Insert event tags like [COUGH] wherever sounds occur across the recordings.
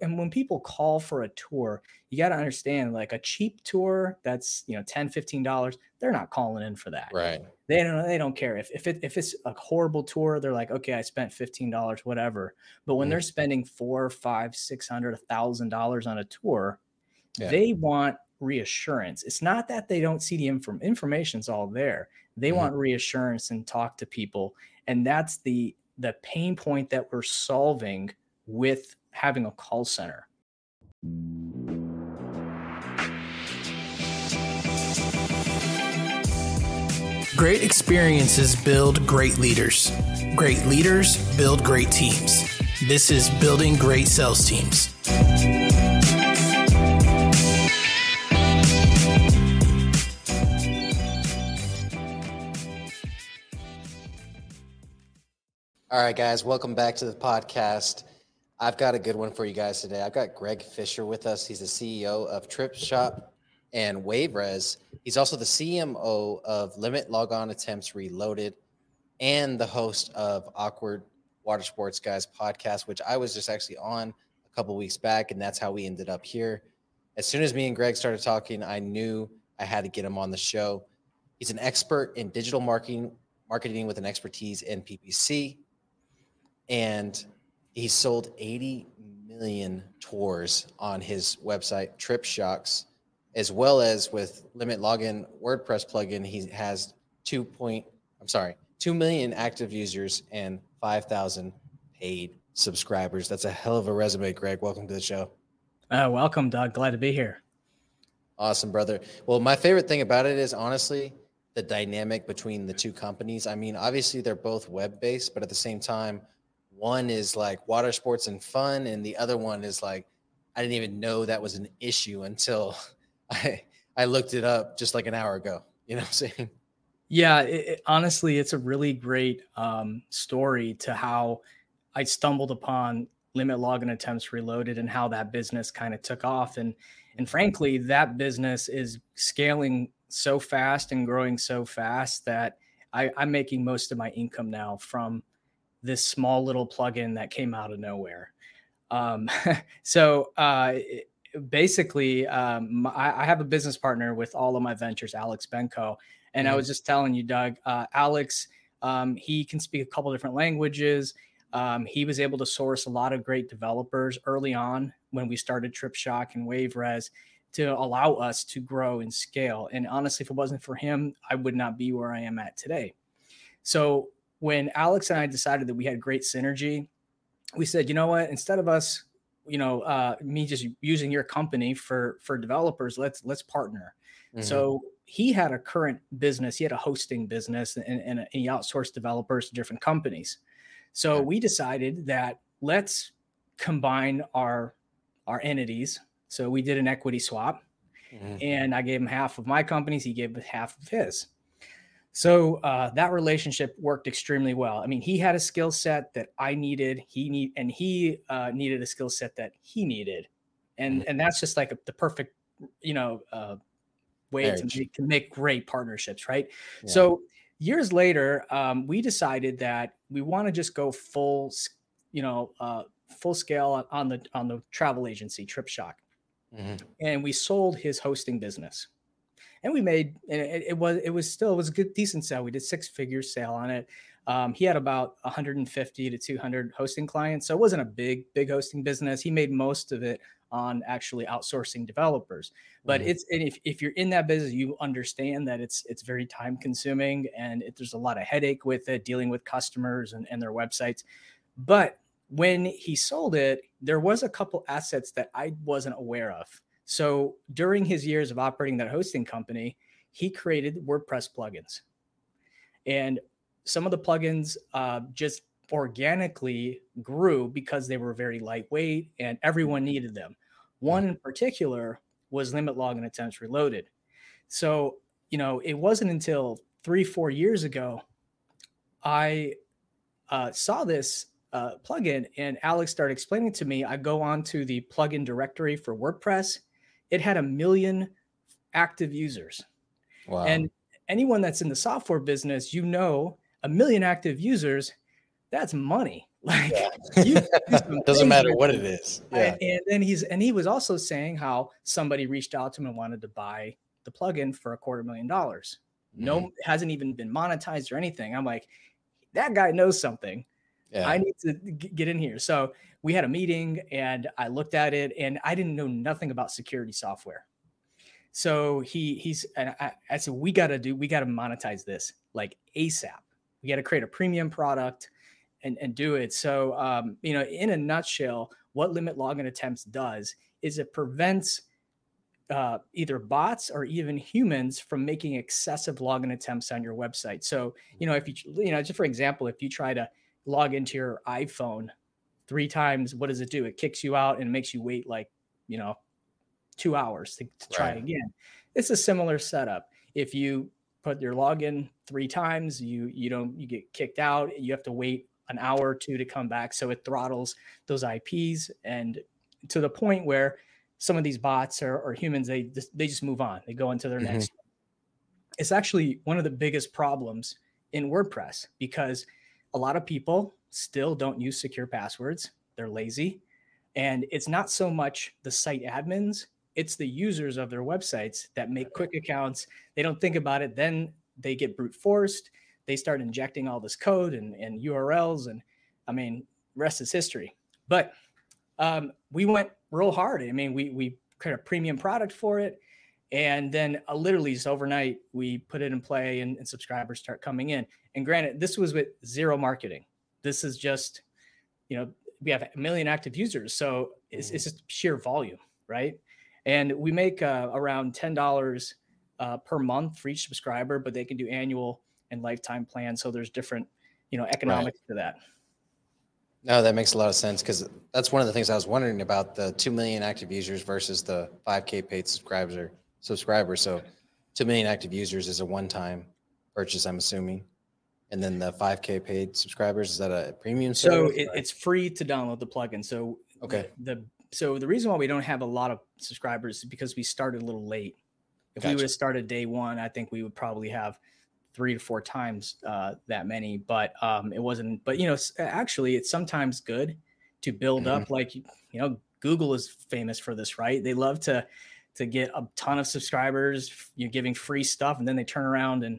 and when people call for a tour, you got to understand like a cheap tour that's, you know, 10, 15 dollars, they're not calling in for that. Right. They don't they don't care if if it, if it's a horrible tour, they're like, okay, I spent fifteen dollars, whatever. But when mm they're spending four, five, six hundred, a thousand dollars on a tour, yeah. they want reassurance. It's not that they don't see the inform information's all there. They mm want reassurance and talk to people, and that's the the pain point that we're solving with having a call center. Great experiences build great leaders. Great leaders build great teams. This is Building Great Sales Teams. All right, guys, welcome back to the podcast. I've got a good one for you guys today. I've got Greg Fisher with us. He's the CEO of TripShock and WaveRez. He's also the CMO of Limit Login Attempts Reloaded and the host of Awkward Water Sports Guys podcast, which I was just actually on a couple weeks back, and that's how we ended up here. As soon as me and Greg started talking, I knew I had to get him on the show. He's an expert in digital marketing, marketing with an expertise in PPC, and he sold 80 million tours on his website, TripShocks as well as with Limit Login WordPress plugin, he has two point, I'm sorry, 2 million active users and 5,000 paid subscribers. That's a hell of a resume, Greg. Welcome to the show. Uh, welcome, Doug. Glad to be here. Awesome, brother. Well, my favorite thing about it is honestly the dynamic between the two companies. I mean, obviously they're both web based, but at the same time, one is like water sports and fun, and the other one is like, I didn't even know that was an issue until [LAUGHS] I I looked it up just like an hour ago. You know what I'm [LAUGHS] saying? Yeah, it, it, honestly, it's a really great um, story to how I stumbled upon limit login attempts reloaded and how that business kind of took off. And and frankly, that business is scaling so fast and growing so fast that I, I'm making most of my income now from this small little plugin that came out of nowhere. Um, [LAUGHS] so uh, basically, um, I, I, have a business partner with all of my ventures, Alex Benko. And mm-hmm. I was just telling you, Doug, uh, Alex, um, he can speak a couple different languages. Um, he was able to source a lot of great developers early on when we started TripShock and WaveRez to allow us to grow and scale. And honestly, if it wasn't for him, I would not be where I am at today. So when Alex and I decided that we had great synergy, we said, you know what? Instead of us you know uh, me just using your company for for developers let's let's partner mm-hmm. so he had a current business he had a hosting business and, and, he outsourced developers to different companies so we decided that let's combine our our entities so we did an equity swap mm-hmm. and i gave him half of my companies he gave half of his so uh, that relationship worked extremely well. I mean, he had a skill set that I needed. He need and he uh, needed a skill set that he needed, and mm-hmm. and that's just like a, the perfect, you know, uh, way to make, to make, great partnerships, right? Yeah. So years later, um, we decided that we want to just go full, you know, uh, full scale on the on the travel agency TripShock, mm-hmm. and we sold his hosting business and we made and it, it, was it was still it was a good decent sale. We did six figure sale on it. Um, he had about 150 to 200 hosting clients, so it wasn't a big big hosting business. He made most of it on actually outsourcing developers. But mm-hmm. it's if, if you're in that business, you understand that it's it's very time consuming and it, there's a lot of headache with it, dealing with customers and, and their websites. But when he sold it, there was a couple assets that I wasn't aware of so during his years of operating that hosting company, he created WordPress plugins. And some of the plugins uh, just organically grew because they were very lightweight and everyone needed them. One in particular was Limit Login Attempts Reloaded. So, you know, it wasn't until three, four years ago I uh, saw this uh, plugin and Alex started explaining to me. I go on to the plugin directory for WordPress it had a million active users. Wow. And anyone that's in the software business, you know, a million active users, that's money. [LAUGHS] Like, Yeah. you [LAUGHS] Doesn't matter what it. is. Yeah. And, and then he's and he was also saying how somebody reached out to him and wanted to buy the plugin for a quarter million dollars. No, Mhm. hasn't even been monetized or anything. I'm like, that guy knows something. Yeah. I need to g- get in here. So we had a meeting and I looked at it and I didn't know nothing about security software. So he he's and I, I said we got to do we got to monetize this like ASAP. We got to create a premium product and and do it. So um, you know, in a nutshell, what limit login attempts does is it prevents uh, either bots or even humans from making excessive login attempts on your website. So you know, if you you know, just for example, if you try to log into your iPhone three times, what does it do? It kicks you out and makes you wait like you know two hours to, to try Right. again. It's a similar setup. If you put your login three times, you you don't you get kicked out. You have to wait an hour or two to come back. So it throttles those IPs and to the point where some of these bots or, or humans they just, they just move on. They go into their Mhm. next. It's actually one of the biggest problems in WordPress because a lot of people still don't use secure passwords. They're lazy. And it's not so much the site admins, it's the users of their websites that make quick accounts. They don't think about it. Then they get brute forced. They start injecting all this code and, and URLs. And I mean, rest is history. But um, we went real hard. I mean, we, we created a premium product for it. And then uh, literally just overnight, we put it in play and, and subscribers start coming in. And granted, this was with zero marketing. This is just, you know, we have a million active users. So it's, it's just sheer volume, right? And we make uh, around $10 uh, per month for each subscriber, but they can do annual and lifetime plans. So there's different, you know, economics to that. No, that makes a lot of sense because that's one of the things I was wondering about the 2 million active users versus the 5K paid subscribers or subscribers. So 2 million active users is a one time purchase, I'm assuming. And then the 5K paid subscribers, is that a premium So it, it's free to download the plugin. So Okay. the so the reason why we don't have a lot of subscribers is because we started a little late. If we would have started day one, I think we would probably have three to four times uh, that many. But um, it wasn't. But you know, actually, it's sometimes good to build Mhm. up. Like you know, Google is famous for this, right? They love to to get a ton of subscribers, you're giving free stuff, and then they turn around and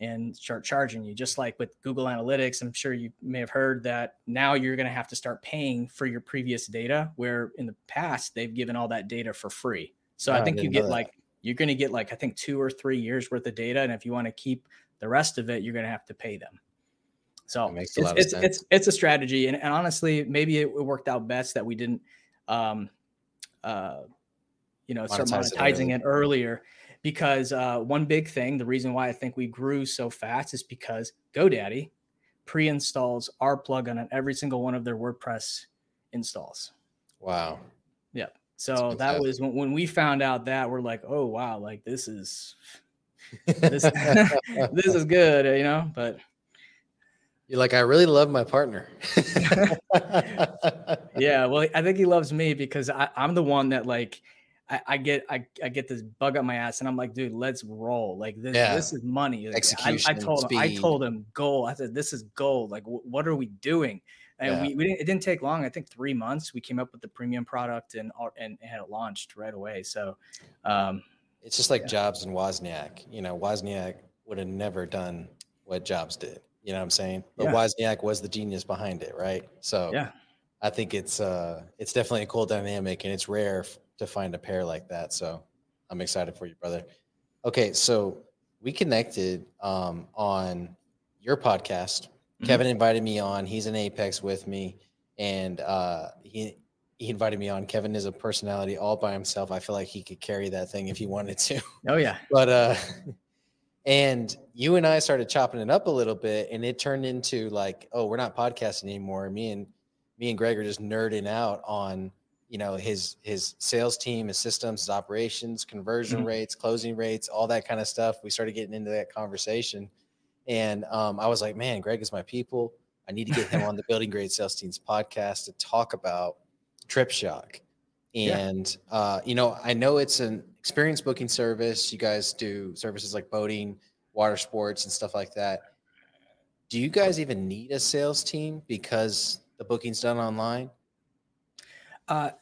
and start charging you. Just like with Google Analytics, I'm sure you may have heard that now you're going to have to start paying for your previous data, where in the past they've given all that data for free. So Oh, I I think you get like you're going to get like I think two or three years worth of data, and if you want to keep the rest of it, you're going to have to pay them. So That makes a it's, lot of it's, sense. it's it's a strategy, and, and honestly, maybe it, it worked out best that we didn't, um, uh, you know, start it monetizing early. it earlier. Because uh, one big thing, the reason why I think we grew so fast is because GoDaddy pre-installs our plugin on every single one of their WordPress installs. Wow. Yeah. So that was when, when we found out that we're like, oh wow, like this is this [LAUGHS] [LAUGHS] this is good, you know. But You're like, I really love my partner. [LAUGHS] yeah, well, I think he loves me because I, I'm the one that like I, I get I, I get this bug up my ass and I'm like, dude, let's roll. Like this Yeah. this is money. Like, I- Execution I, and told him I told him gold. I said this is gold. Like wh- what are we doing? And Yeah. we, we didn't it didn't take long. I think three months we came up with the premium product and al- and had it launched right away. So um It's just like Yeah. Jobs and Wozniak. You know, Wozniak would have never done what Jobs did. You know what I'm saying? But Yeah. Wozniak was the genius behind it, right? So yeah. I think it's uh it's definitely a cool dynamic and it's rare to find a pair like that. So I'm excited for you, brother. Okay, so we connected um on your podcast. Mhm. Kevin invited me on. He's in Apex with me and uh he he invited me on. Kevin is a personality all by himself. I feel like he could carry that thing if he wanted to Oh yeah. [LAUGHS] but uh and you and I started chopping it up a little bit and it turned into like oh we're not podcasting anymore me and me and Greg are just nerding out on you know his his sales team his systems his operations conversion Mhm. rates closing rates all that kind of stuff we started getting into that conversation and um, I was like man Greg is my people I need to get him [LAUGHS] on the building great sales teams podcast to talk about TripShock Yeah. and uh, you know i know it's an experience booking service you guys do services like boating water sports and stuff like that do you guys even need a sales team because the bookings done online? Uh,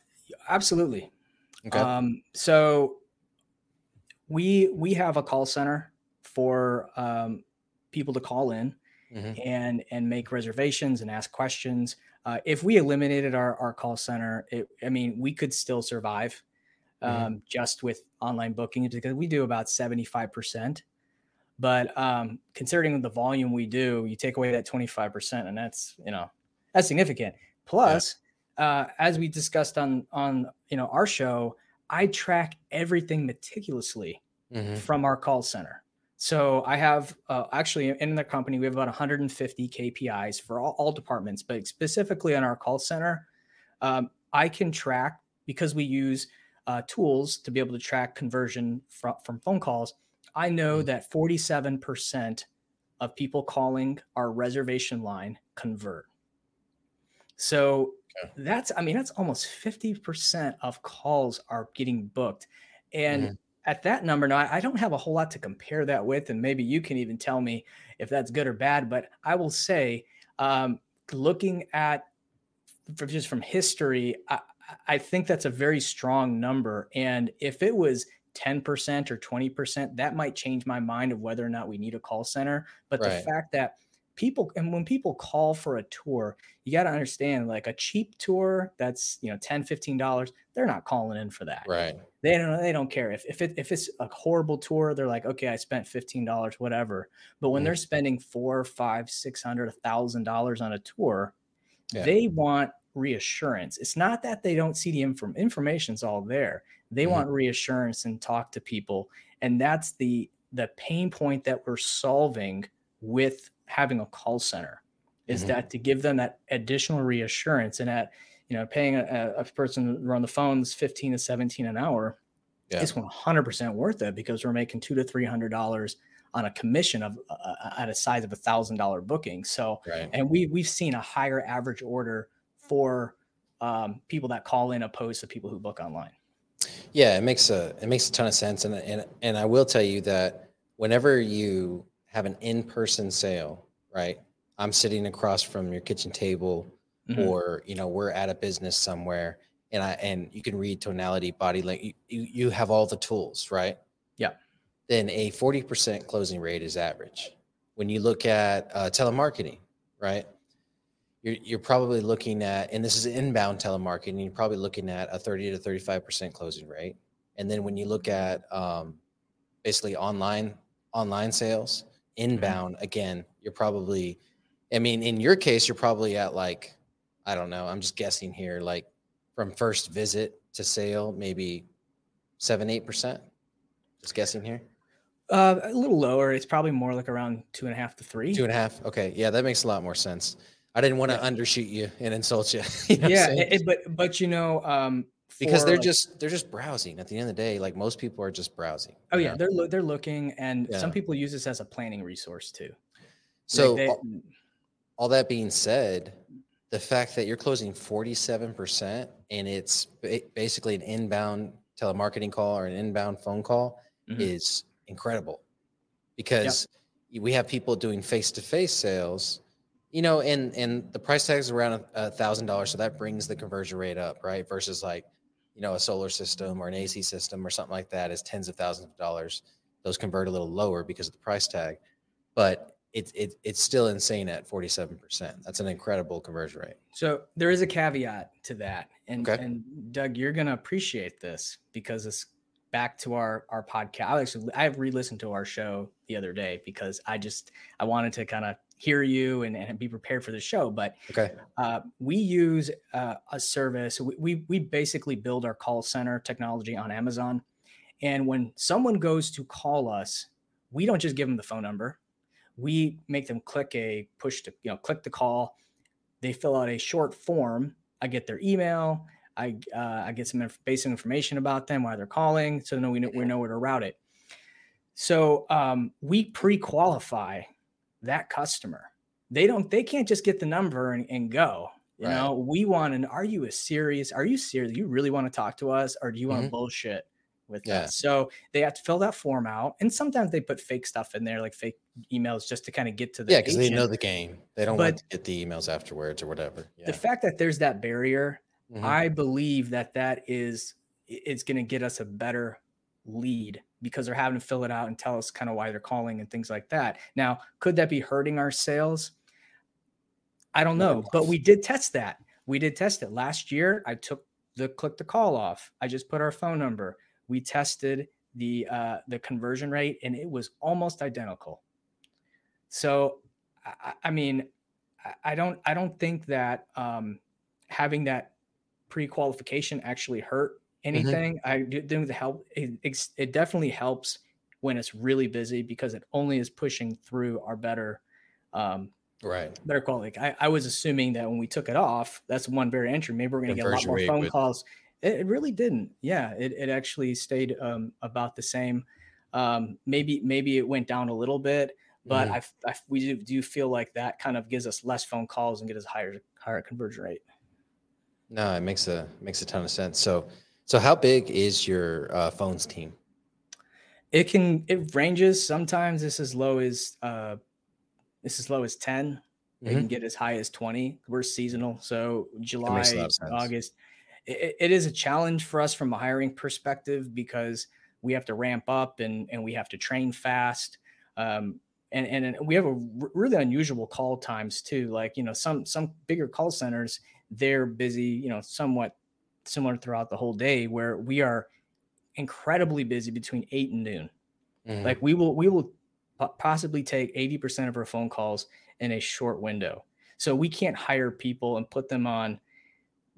absolutely. Okay. Um, so we we have a call center for um, people to call in Mhm. and and make reservations and ask questions. Uh, if we eliminated our our call center, it, I mean, we could still survive Mhm. um, just with online booking because we do about seventy five percent. But um, considering the volume we do, you take away that twenty five percent, and that's you know that's significant. Plus, uh, as we discussed on on you know our show, I track everything meticulously Mhm. from our call center. So I have uh, actually in the company we have about 150 KPIs for all, all departments, but specifically on our call center, um, I can track because we use uh, tools to be able to track conversion from from phone calls. I know Mhm. that 47% of people calling our reservation line convert. So Okay. that's I mean that's almost 50% of calls are getting booked. And Mhm. at that number now I, don't have a whole lot to compare that with and maybe you can even tell me if that's good or bad but i will say um, looking at for just from history I, I think that's a very strong number and if it was 10% or 20% that might change my mind of whether or not we need a call center but the fact that people and when people call for a tour you got to understand like a cheap tour that's you know 10 15 dollars they're not calling in for that Right. they don't they don't care if if it, if it's a horrible tour they're like okay i spent $15 whatever but when Mhm. they're spending four five six hundred a thousand dollars on a tour Yeah. they want reassurance it's not that they don't see the inform information's all there they Mhm. want reassurance and talk to people and that's the the pain point that we're solving with having a call center is Mhm. that to give them that additional reassurance and at you know paying a, a person to run the phones 15 to 17 an hour Yeah. it's 100% worth it because we're making two to three hundred dollars on a commission of uh, at a size of a thousand dollar booking so Right. and we we've seen a higher average order for um, people that call in opposed to people who book online Yeah, it makes a it makes a ton of sense, and and and I will tell you that whenever you have an in person sale, right? I'm sitting across from your kitchen table, Mhm. or you know we're at a business somewhere, and I and you can read tonality, body language. You, you you have all the tools, right? Yeah. Then a forty percent closing rate is average. When you look at uh, telemarketing, right? You're, you're probably looking at, and this is inbound telemarketing, you're probably looking at a 30 to 35% closing rate. And then when you look at um, basically online, online sales, inbound, again, you're probably, I mean, in your case, you're probably at like, I don't know, I'm just guessing here, like from first visit to sale, maybe seven, 8%. Just guessing here. uh, a little lower it's probably more like around two and a half to three Two and a half. Okay. Yeah, that makes a lot more sense. I didn't want to Yeah. undershoot you and insult you. [LAUGHS] you know yeah it- but but you know um because they're like- just they're just browsing at the end of the day like most people are just browsing oh yeah know? they're loo- they're looking and some people use this as a planning resource too Like, so they- all, all that being said the fact that you're closing 47% and it's ba- basically an inbound telemarketing call or an inbound phone call Mhm. is incredible because we have people doing face-to-face sales you know and and the price tag is around a thousand dollars so that brings the conversion rate up right versus like you know a solar system or an ac system or something like that is tens of thousands of dollars those convert a little lower because of the price tag but it's it, it's still insane at 47% that's an incredible conversion rate So there is a caveat to that, and Okay. and Doug, you're gonna appreciate this because it's back to our our podcast. I actually I re-listened to our show the other day because I just I wanted to kind of hear you and, and be prepared for the show. But okay uh, we use uh, a service. We, we we basically build our call center technology on Amazon, and when someone goes to call us, we don't just give them the phone number. We make them click a push to you know click the call. They fill out a short form. I get their email. I uh, I get some inf- basic information about them, why they're calling, so then we know we know where to route it. So um, we pre-qualify that customer. They don't. They can't just get the number and, and go. You Right. know, we want an. Are you a serious? Are you serious? You really want to talk to us, or do you want to bullshit? with yeah. us. So they have to fill that form out, and sometimes they put fake stuff in there, like fake emails, just to kind of get to the yeah, because they know the game. They don't but want to get the emails afterwards or whatever. Yeah. The fact that there's that barrier, mm-hmm. I believe that that is it's going to get us a better lead because they're having to fill it out and tell us kind of why they're calling and things like that. Now, could that be hurting our sales? I don't know, but we did test that. We did test it last year. I took the click the call off. I just put our phone number. We tested the uh, the conversion rate, and it was almost identical. So, I, I mean, I don't I don't think that um, having that pre-qualification actually hurt. Anything. Mm-hmm. I do think the help it, it definitely helps when it's really busy because it only is pushing through our better um, right better quality. I, I was assuming that when we took it off, that's one barrier entry. Maybe we're going to get a lot more phone with- calls. It, it, really didn't. Yeah, it, it actually stayed um, about the same. Um, maybe maybe it went down a little bit, but mm. I, I, we do, do feel like that kind of gives us less phone calls and get us higher higher conversion rate. No, it makes a makes a ton of sense. So so how big is your uh, phones team? It can it ranges. Sometimes it's as low as uh, it's as low as 10. Mm-hmm. It can get as high as 20. We're seasonal. So July, August. It, it is a challenge for us from a hiring perspective because we have to ramp up and, and we have to train fast. Um, and, and we have a r- really unusual call times too. Like, you know, some, some bigger call centers, they're busy, you know, somewhat similar throughout the whole day where we are incredibly busy between eight and noon. Mm-hmm. Like we will, we will possibly take 80% of our phone calls in a short window. So we can't hire people and put them on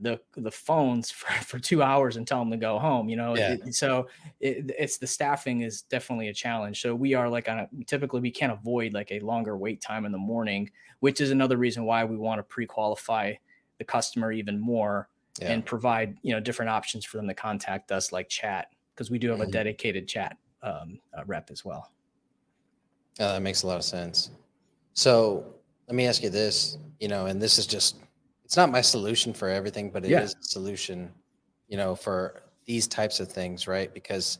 the the phones [LAUGHS] for, for two hours and tell them to go home. You know, yeah. it, so it, it's the staffing is definitely a challenge. So we are like on a typically we can't avoid like a longer wait time in the morning, which is another reason why we want to pre-qualify the customer even more yeah. and provide you know different options for them to contact us like chat because we do have mm-hmm. a dedicated chat um, uh, rep as well. Uh, that makes a lot of sense. So let me ask you this, you know, and this is just, it's not my solution for everything, but it yeah. is a solution, you know, for these types of things, right? Because,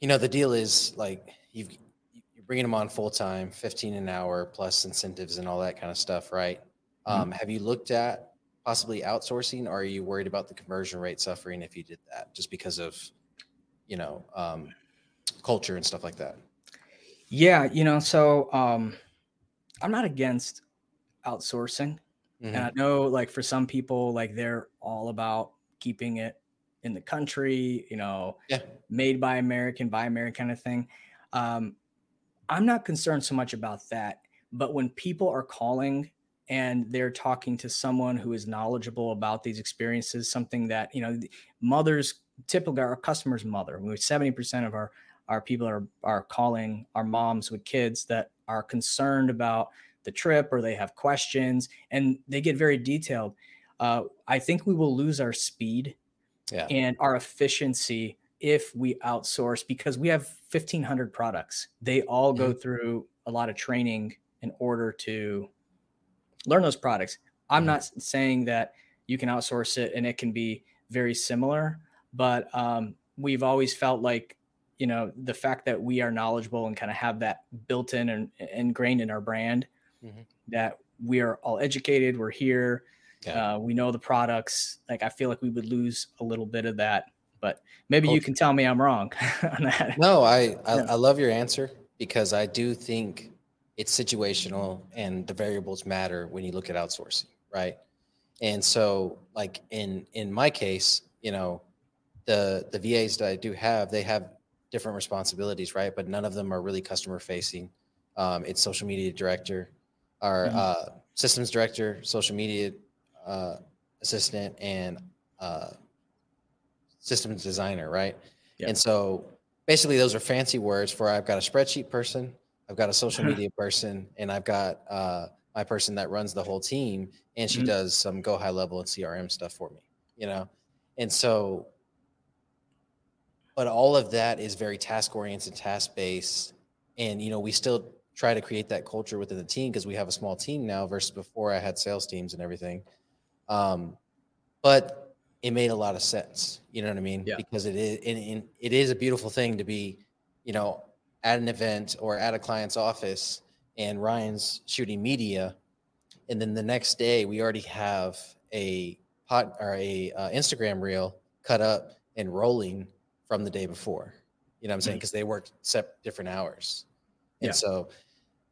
you know, the deal is like you've, you're bringing them on full time, 15 an hour plus incentives and all that kind of stuff, right? Mm-hmm. Um, have you looked at possibly outsourcing or are you worried about the conversion rate suffering if you did that just because of, you know, um, culture and stuff like that? Yeah, you know, so um, I'm not against outsourcing. Mm-hmm. And I know like for some people, like they're all about keeping it in the country, you know, yeah. made by American, by American kind of thing. Um, I'm not concerned so much about that. But when people are calling and they're talking to someone who is knowledgeable about these experiences, something that, you know, mothers typically our customers' mother. We 70% of our our people are are calling our moms with kids that are concerned about the trip or they have questions and they get very detailed. Uh, I think we will lose our speed yeah. and our efficiency if we outsource because we have 1500 products. They all go mm-hmm. through a lot of training in order to learn those products. I'm mm-hmm. not saying that you can outsource it and it can be very similar, but um, we've always felt like you know the fact that we are knowledgeable and kind of have that built in and ingrained in our brand mm-hmm. that we are all educated we're here yeah. uh, we know the products like i feel like we would lose a little bit of that but maybe you can tell me i'm wrong [LAUGHS] on that no I, I yeah. i love your answer because i do think it's situational and the variables matter when you look at outsourcing right and so like in in my case you know the the vas that i do have they have different responsibilities, right? But none of them are really customer facing. Um, it's social media director, our mm-hmm. uh, systems director, social media uh, assistant, and uh, systems designer, right? Yep. And so basically, those are fancy words for I've got a spreadsheet person, I've got a social [LAUGHS] media person, and I've got uh, my person that runs the whole team, and she mm-hmm. does some GoHighLevel and CRM stuff for me, you know. And so but all of that is very task oriented, task based. And, you know, we still try to create that culture within the team because we have a small team now versus before I had sales teams and everything. Um, but it made a lot of sense. You know what I mean? Yeah. Because it is, and, and it is a beautiful thing to be, you know, at an event or at a client's office, and Ryan's shooting media, and then the next day we already have a pot or a uh, Instagram reel cut up and rolling from the day before. You know what I'm saying? Because they worked set different hours, and Yeah. so,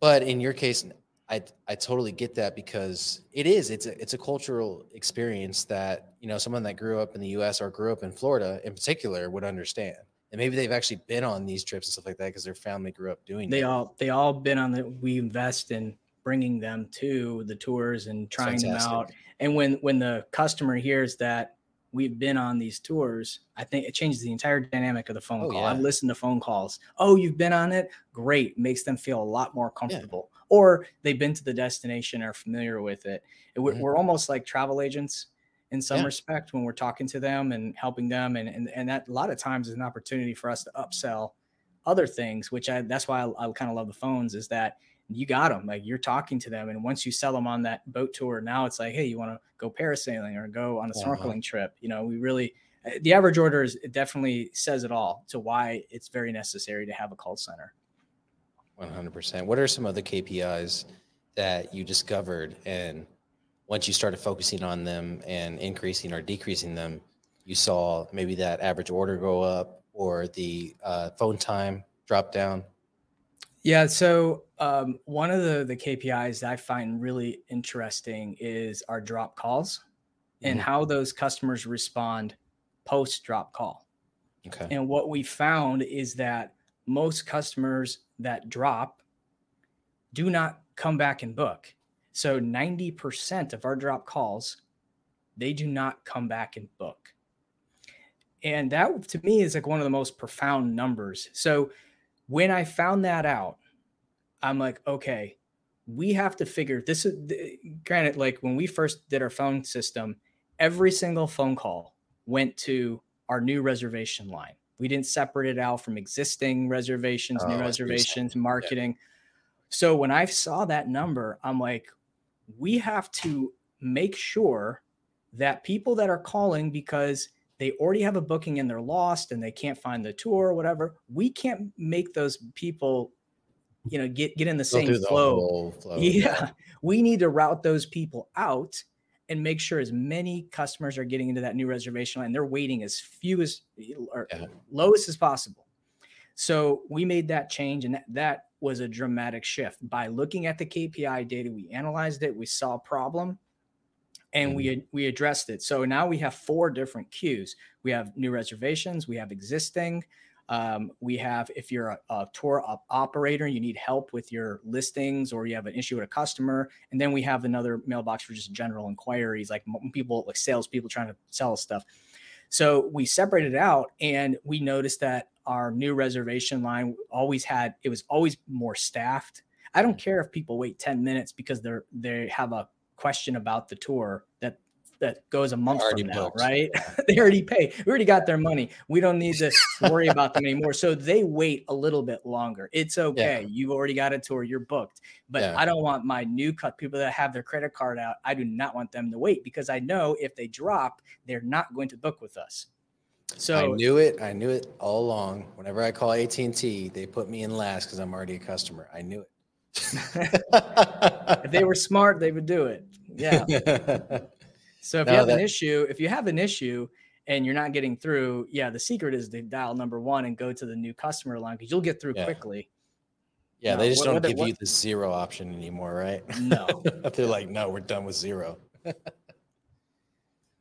but in your case, I I totally get that because it is it's a it's a cultural experience that you know someone that grew up in the U.S. or grew up in Florida in particular would understand, and maybe they've actually been on these trips and stuff like that because their family grew up doing. they it. all they all been on the we invest in bringing them to the tours and trying them out. And when when the customer hears that we've been on these tours i think it changes the entire dynamic of the phone Oh, call. i've listened to phone calls. Oh you've been on it? Great. Makes them feel a lot more comfortable. Or they've been to the destination are familiar with it. And we're, Mhm. we're almost like travel agents in some Yeah. respect when we're talking to them and helping them and, and and that a lot of times is an opportunity for us to upsell other things, which I that's why I, I kind of love the phones is that you got them like you're talking to them and once you sell them on that boat tour now it's like hey you want to go parasailing or go on a Uh-huh. snorkeling trip you know we really uh, the average order is it definitely says it all to why it's very necessary to have a call center One hundred percent. What are some other KPIs that you discovered, and once you started focusing on them and increasing or decreasing them, you saw maybe that average order go up or the uh, phone time drop down? Yeah. So um, one of the the KPIs that I find really interesting is our drop calls and Mhm. how those customers respond post drop call. Okay. And what we found is that most customers that drop do not come back and book. So 90% of our drop calls, they do not come back and book. And that to me is like one of the most profound numbers. So when I found that out, I'm like, okay, we have to figure this is granted, like when we first did our phone system, every single phone call went to our new reservation line. We didn't separate it out from existing reservations, Oh, new I see what you're saying. reservations, marketing. So when I saw that number, I'm like, we have to make sure that people that are calling because they already have a booking and they're lost and they can't find the tour or whatever, we can't make those people, you know, get get in the Go same the flow flow. yeah, we need to route those people out and make sure as many customers are getting into that new reservation line. They're waiting as few as or Yeah. lowest as possible. So we made that change, and that, that was a dramatic shift. By looking at the KPI data, we analyzed it, we saw a problem, and we we addressed it. So now we have four different queues. We have new reservations, we have existing, um, we have if you're a, a tour op- operator, you need help with your listings, or you have an issue with a customer, and then we have another mailbox for just general inquiries, like people, like salespeople trying to sell stuff. So we separated out, and we noticed that our new reservation line always had it was always more staffed. I don't care if people wait ten minutes because they're they have a question about the tour that that goes a month from now, booked. right? [LAUGHS] they already pay. We already got their money. We don't need to worry about them anymore. So they wait a little bit longer. It's [LAUGHS] okay. You've already got a tour. You're booked. But Yeah. I don't want my new cut people that have their credit card out. I do not want them to wait because I know if they drop, they're not going to book with us. So I knew it. I knew it all along. Whenever I call AT and T, they put me in last because I'm already a customer. I knew it. [LAUGHS] if they were smart, they would do it. Yeah. So if No, you have an issue, if you have an issue and you're not getting through, yeah, the secret is to dial number one and go to the new customer line because you'll get through Yeah. quickly. yeah, No, they just what- don't what- give what- you the zero option anymore, right? No. [LAUGHS] They're like, no, we're done with zero. [LAUGHS]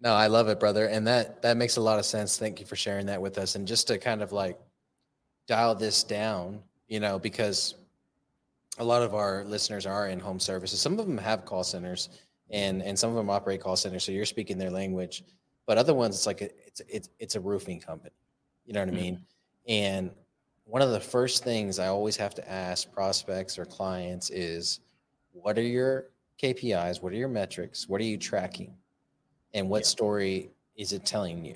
no, I love it, brother. And that that makes a lot of sense. Thank you for sharing that with us. And just to kind of like dial this down, you know, because a lot of our listeners are in home services. Some of them have call centers and and some of them operate call centers. So you're speaking their language. But other ones, it's like a, it's it's it's a roofing company. You know what I mean? And one of the first things I always have to ask prospects or clients is, what are your KPIs? What are your metrics? What are you tracking? And what Yeah. story is it telling you?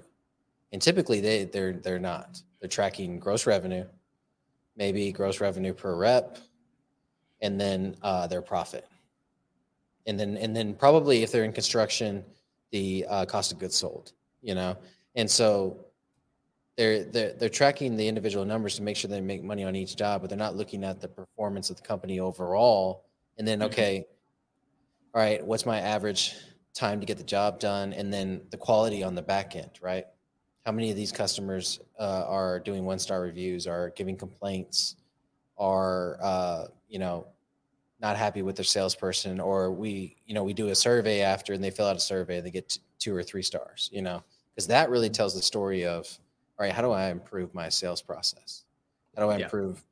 And typically they they're they're not. They're tracking gross revenue, maybe gross revenue per rep, and then uh, their profit. And then and then probably if they're in construction, the uh, cost of goods sold. you know, and so they're they're they're tracking the individual numbers to make sure they make money on each job, but they're not looking at the performance of the company overall. And then, Mhm. okay, all right, what's my average time to get the job done, and then the quality on the back end, right? How many of these customers uh, are doing one star reviews, are giving complaints, are uh, you know not happy with their salesperson, or we you know we do a survey after and they fill out a survey and they get two or three stars, you know, because that really tells the story of all right, how do I improve my sales process? How do I Yeah. improve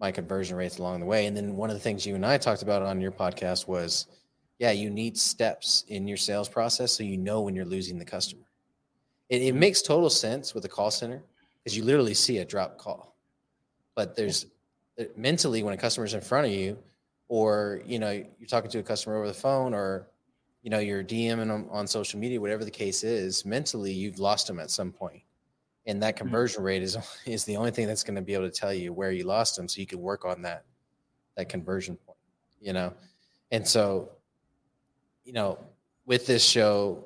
my conversion rates along the way? And then one of the things you and I talked about on your podcast was, yeah, you need steps in your sales process so you know when you're losing the customer. It, it makes total sense with a call center because you literally see a drop call, but there's uh, mentally when a customer's in front of you, or you know you're talking to a customer over the phone, or you know you're DMing them on social media, whatever the case is, mentally you've lost them at some point. And that hmm. conversion rate is [LAUGHS] is the only thing that's going to be able to tell you where you lost them so you can work on that that conversion point you know? And so you know with this show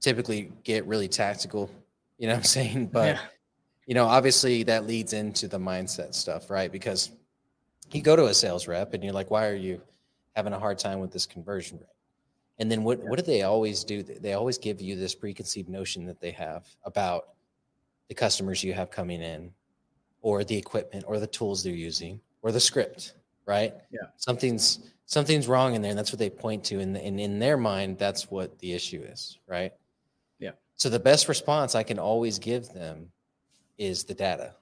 typically get really tactical you know what i'm saying? [LAUGHS] But Yeah. you know obviously that leads into the mindset stuff right? Because you go to a sales rep and you're like why are you having a hard time with this conversion rate? And then what, what do they always do? They always give you this preconceived notion that they have about the customers you have coming in or the equipment or the tools they're using or the script right? Yeah. something's something's wrong in there and that's what they point to and, and in their mind that's what the issue is right? Yeah. so the best response i can always give them is the data.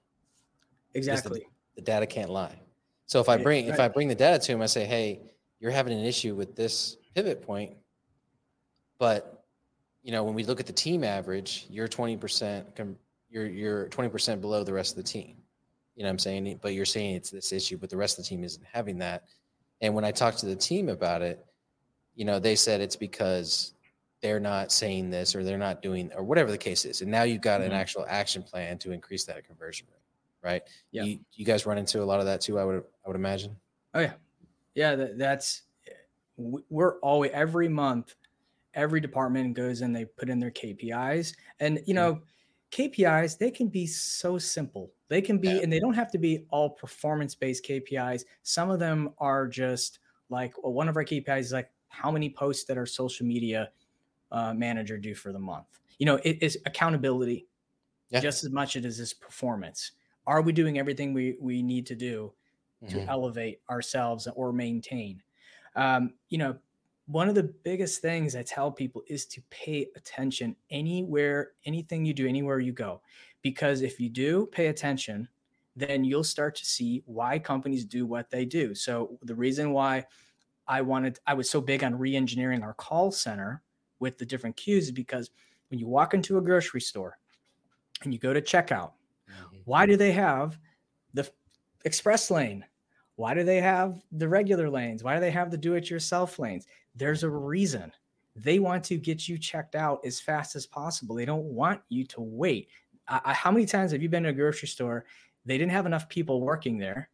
Exactly. the data can't lie so if i bring if i bring the data to them i say hey you're having an issue with this pivot point. But you know when we look at the team average you're 20% you're you're 20% below the rest of the team. You know what i'm saying? But you're saying it's this issue but the rest of the team isn't having that. And when i talked to the team about it you know they said it's because they're not saying this or they're not doing or whatever the case is. And now you've got an Mhm. actual action plan to increase that conversion rate right Yeah. you, you guys run into a lot of that too i would i would imagine Oh yeah, yeah. That, that's we're always every month, every department goes and they put in their KPIs, and you know, KPIs they can be so simple. They can be, Yeah. and they don't have to be all performance based KPIs. Some of them are just like well, one of our KPIs is like how many posts that our social media uh, manager do for the month. You know, it is accountability Yeah. just as much as it is performance. Are we doing everything we we need to do? to Mhm. elevate ourselves or maintain. Um, you know, one of the biggest things I tell people is to pay attention anywhere, anything you do, anywhere you go. Because if you do pay attention, then you'll start to see why companies do what they do. So the reason why I wanted, I was so big on re-engineering our call center with the different queues is because when you walk into a grocery store and you go to checkout. Why do they have the express lane? Why do they have the regular lanes? Why do they have the do it yourself lanes? There's a reason. They want to get you checked out as fast as possible. They don't want you to wait. I, how many times have you been to a grocery store? They didn't have enough people working there.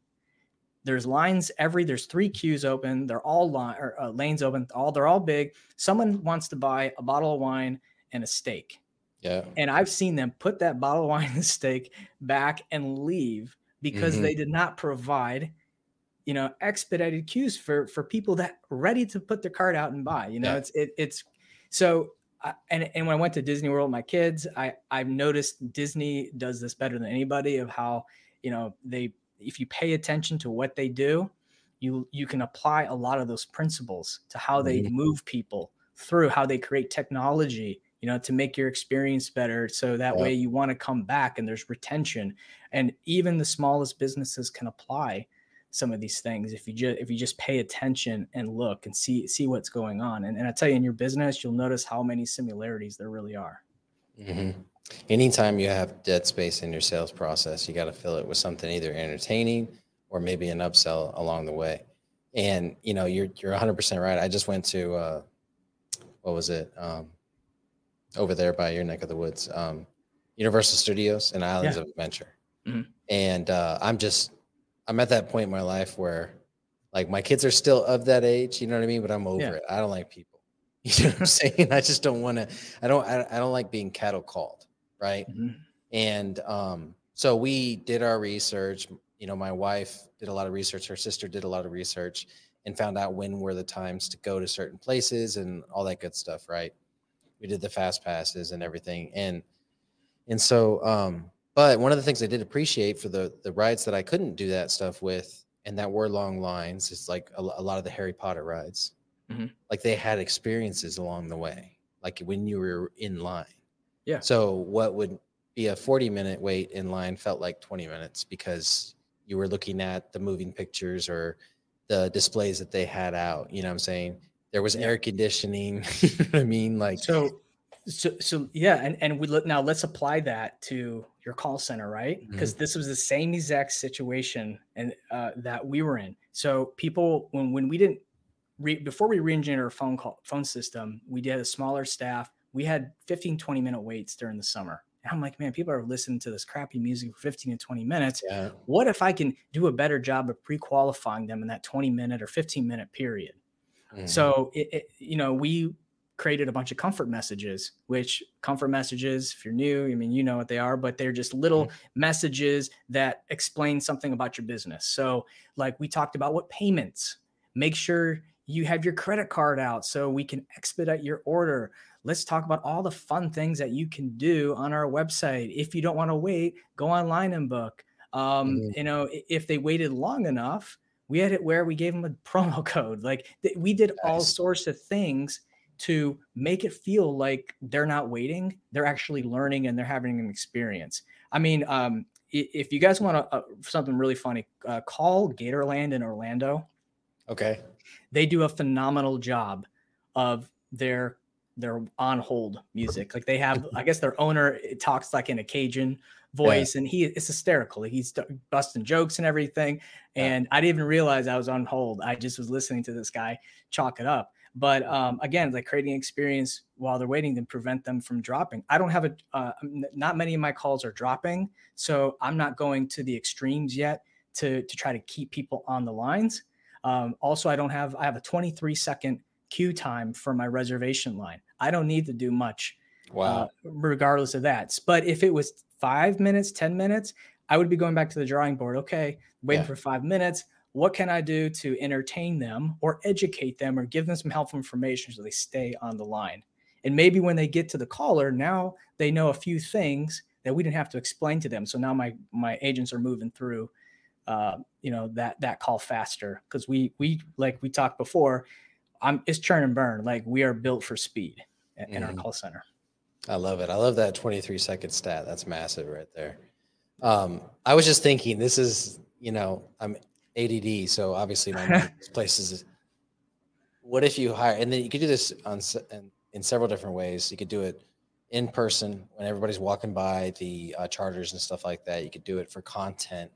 There's lines every. There's three queues open. They're all line or uh, lanes open. All they're all big. Someone wants to buy a bottle of wine and a steak yeah and I've seen them put that bottle of wine [LAUGHS] and steak back and leave because Mhm. they did not provide, you know, expedited queues for for people that ready to put their card out and buy. You know, Yeah. it's it, it's so. I and and when I went to Disney World, with my kids, I I've noticed Disney does this better than anybody. Of how you know they if you pay attention to what they do, you you can apply a lot of those principles to how they Mhm. move people through how they create technology you know to make your experience better so that way you want to come back and there's retention. And even the smallest businesses can apply some of these things if you just if you just pay attention and look and see see what's going on. And, and i tell you in your business you'll notice how many similarities there really are. Hmm Anytime you have dead space in your sales process, you got to fill it with something either entertaining or maybe an upsell along the way. And you know, you're you're 100 percent right. I just went to uh, what was it? Um, over there by your neck of the woods, um, Universal Studios and Islands Yeah. of Adventure. Mhm. And uh, I'm just I'm at that point in my life where like my kids are still of that age, you know what I mean? But I'm over Yeah. it. I don't like people. [LAUGHS] You know what I'm [LAUGHS] saying? I just don't want to. I don't. I, I don't like being cattle called, right? Mhm. And um, so we did our research. You know, my wife did a lot of research. Her sister did a lot of research and found out when were the times to go to certain places and all that good stuff. Right? We did the fast passes and everything, and and so. Um, but one of the things I did appreciate for the the rides that I couldn't do that stuff with, and that were long lines, is like a, a lot of the Harry Potter rides. Mhm. Like they had experiences along the way, like when you were in line. Yeah. So what would be a 40 minute wait in line felt like 20 minutes because you were looking at the moving pictures or the displays that they had out. You know what I'm saying? There was air conditioning. [LAUGHS] you know what I mean? Like, So, so, so yeah, and and we look now let's apply that to your call center, right? Mm-hmm. Because this was the same exact situation and uh, that we were in. So people, when when we didn't re, before we re-engineered our phone call phone system, we did a smaller staff. We had 15, 20 minute waits during the summer. And I'm like, man, people are listening to this crappy music for 15 to 20 minutes. yeah. What if I can do a better job of pre-qualifying them in that 20 minute or 15 minute period? Mhm. So, it, it, you know, we created a bunch of comfort messages, which comfort messages, if you're new, I mean, you know what they are, but they're just little messages that explain something about your business. So, like we talked about what payments, make sure you have your credit card out so we can expedite your order. Let's talk about all the fun things that you can do on our website. If you don't want to wait, go online and book. Um, Mhm. You know, if they waited long enough, we had it where we gave them a [LAUGHS] promo code. Like th- we did all sorts of things to make it feel like they're not waiting; they're actually learning and they're having an experience. I mean, um, if you guys want to, uh, something really funny, uh, call Gatorland in Orlando Okay. they do a phenomenal job of their their on hold music. Like they have, I [LAUGHS] guess their owner talks like in a Cajun voice, and he it's hysterical. He's busting jokes and everything. Yeah. And I didn't even realize I was on hold. I just was listening to this guy chalk it up. But um, again, like creating experience while they're waiting to prevent them from dropping. I don't have a, uh, not many of my calls are dropping, so I'm not going to the extremes yet to to try to keep people on the lines. Um, also, I don't have I have a 23 second queue time for my reservation line. I don't need to do much, Wow. uh, regardless of that. But if it was five minutes, 10 minutes, I would be going back to the drawing board. Okay, waiting Yeah. for five minutes. What can I do to entertain them or educate them or give them some helpful information so they stay on the line? And maybe when they get to the caller, now they know a few things that we didn't have to explain to them. So now my my agents are moving through uh, you know that that call faster because we we like we talked before i'm it's churn and burn like we are built for speed in, our Mhm. call center I love it. I love that 23 second stat. That's massive right there. Um, I was just thinking, this is, you know, I'm ADD, so obviously my [LAUGHS] places. What if you hire, and then you could do this on in, in several different ways. You could do it in person when everybody's walking by the uh, charters and stuff like that. You could do it for content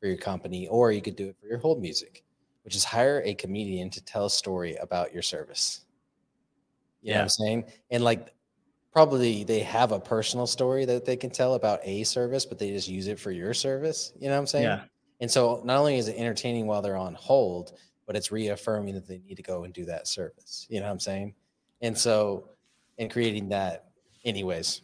for your company, or you could do it for your hold music, which is hire a comedian to tell a story about your service. You know what Yeah. I'm saying? And like probably they have a personal story that they can tell about a service, but they just use it for your service. You know what I'm saying? yeah And so not only is it entertaining while they're on hold, but it's reaffirming that they need to go and do that service. You know what I'm saying? And so, and creating that, anyways.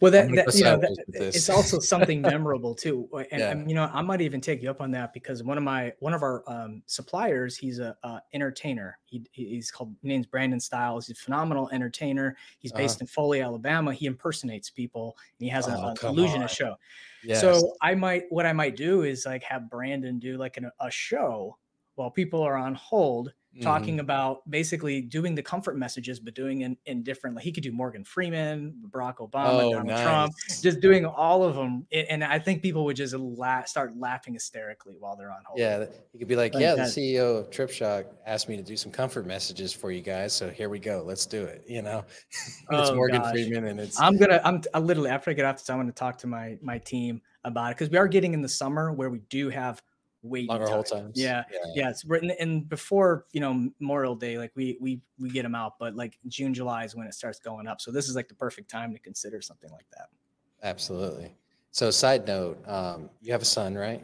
Well that, that you know that, it's also [LAUGHS] something memorable too and, Yeah. and, you know i might even take you up on that because one of my one of our um, suppliers he's a, uh entertainer. He, he's called his name's brandon styles he's a phenomenal entertainer. He's Uh-huh. based in foley alabama. He impersonates people and he has a- Oh, an illusionist show. Yes. So I might, what I might do is like have Brandon do like an, a show while people are on hold, Mhm. talking about basically doing the comfort messages, but doing in, in different, like he could do Morgan Freeman, Barack Obama, Oh, Donald Trump, just doing all of them. And I think people would just la- start laughing hysterically while they're on hold. Yeah, he could be like, Like yeah, the. CEO of TripShock asked me to do some comfort messages for you guys, so here we go. Let's do it. You know, [LAUGHS] it's Oh, Morgan gosh. Freeman, and it's I'm gonna. I'm I literally after I get off this, I'm gonna talk to my my team about it because we are getting in the summer where we do have wait longer hold times. Yeah, yeah it's written and before you know memorial day like we we we get them out but like june july is when it starts going up so this is like the perfect time to consider something like that absolutely. So, side note, um, you have a son, right?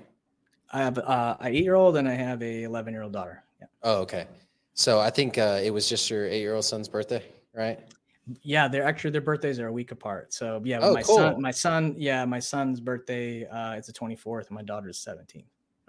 i have uh, a eight year old and i have a 11 year old daughter yeah Oh, okay. So I think uh, it was just your eight-year-old son's birthday. right? Yeah, they're actually their birthdays are a week apart. So yeah, Oh, my cool. son, my son, yeah, my son's birthday uh, is the 24th, and my daughter's 17th.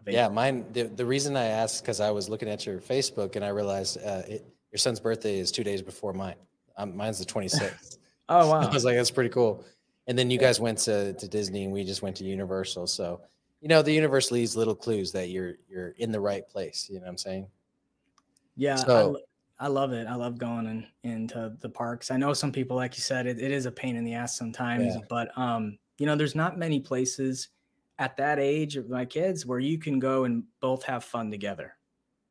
Yeah, mine. The, the reason I asked because I was looking at your Facebook and I realized uh, it, your son's birthday is two days before mine. Um, mine's the 26th. [LAUGHS] Oh [LAUGHS] wow. I was like, that's pretty cool. And then you guys went to, to Disney and we just went to Universal. So, you know, the universe leaves little clues that you're you're in the right place. You know what I'm saying? Yeah, I, So- lo- I love it. I love going in, into the parks. I know some people, like you said, it, it is a pain in the ass sometimes, Yeah. but um, you know, there's not many places at that age of my kids where you can go and both have fun together.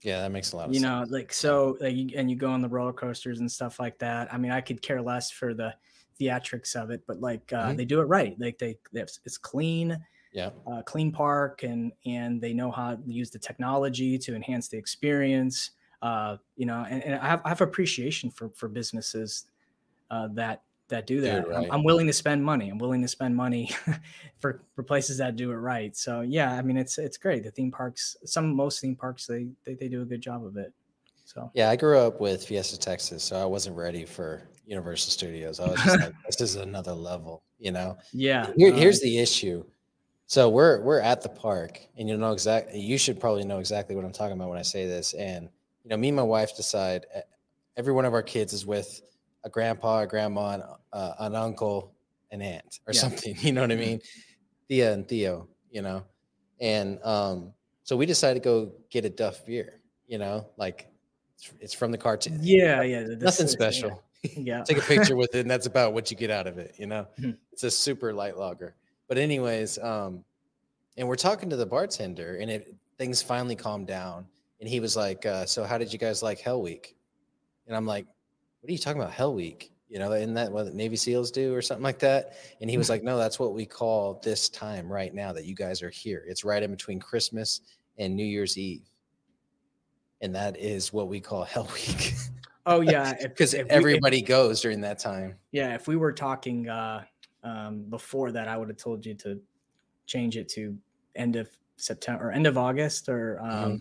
Yeah, that makes a lot of You sense. know, like so, like you, and you go on the roller coasters and stuff like that. I mean, I could care less for the theatrics of it, but like uh, Mhm. they do it right. Like they, they have, it's clean Yeah. uh, clean park and and they know how to use the technology to enhance the experience uh, you know and, and I, have, I have appreciation for for businesses uh, that that do that right. I'm, I'm willing to spend money i'm willing to spend money [LAUGHS] for for places that do it right so yeah i mean it's it's great the theme parks some most theme parks they they, they do a good job of it so Yeah, I grew up with Fiesta Texas, so I wasn't ready for Universal Studios. I was just like, this is another level, you know. yeah Here, uh, here's the issue. So we're we're at the park, and you know exactly. You should probably know exactly what I'm talking about when I say this. And you know, me and my wife decide eh, every one of our kids is with a grandpa, a grandma, an, uh, an uncle, an aunt, or Yeah. something. [LAUGHS] You know what I mean? Thea and Theo. You know, and um, so we decided to go get a Duff beer. You know, like it's, it's from the cartoon. yeah yeah the- nothing the- special yeah [LAUGHS] take a picture with it and that's about what you get out of it you know Mhm. it's a super light lager but anyways um and we're talking to the bartender and it things finally calmed down and he was like uh, so how did you guys like hell week and i'm like what are you talking about? Hell week you know isn't that what navy seals do or something like that? And he was like [LAUGHS] no that's what we call this time right now that you guys are here. It's right in between christmas and new year's eve. And that is what we call hell week. Oh yeah [LAUGHS] because we- if- everybody goes during that time. Yeah, if we were talking uh, um, before that, I would have told you to change it to end of September or end of August or um, Mm-hmm.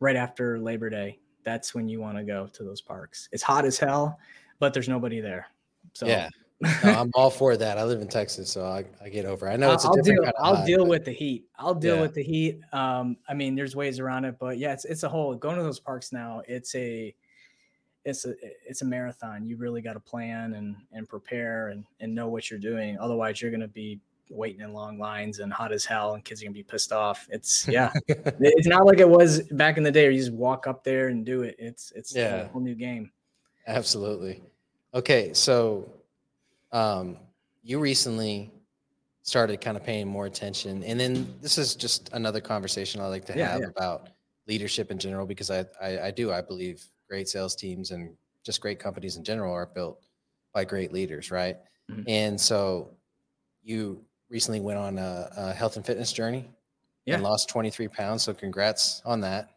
right after Labor Day. That's when you want to go to those parks. It's hot as hell, but there's nobody there. So Yeah. [LAUGHS] No, I'm all for that. I live in Texas, so I, I get over. it. I know it's a I'll different deal. kind of I'll deal but- with the heat. I'll deal Yeah. with the heat. Um, I mean, there's ways around it, but yeah, it's it's a whole going to those parks now. It's a it's a it's a marathon. You really got to plan and and prepare and and know what you're doing. Otherwise, you're gonna be waiting in long lines and hot as hell, and kids are gonna be pissed off. It's [LAUGHS] yeah, it's not like it was back in the day where you just walk up there and do it. It's it's Yeah. a whole new game. Absolutely. Okay, so um, you recently started kind of paying more attention, and then this is just another conversation I like to Yeah, have yeah. about leadership in general because I, I I do I believe great sales teams and just great companies in general are built by great leaders, right? Mhm. And so you recently went on a, a health and fitness journey Yeah. and lost 23 pounds. So congrats on that.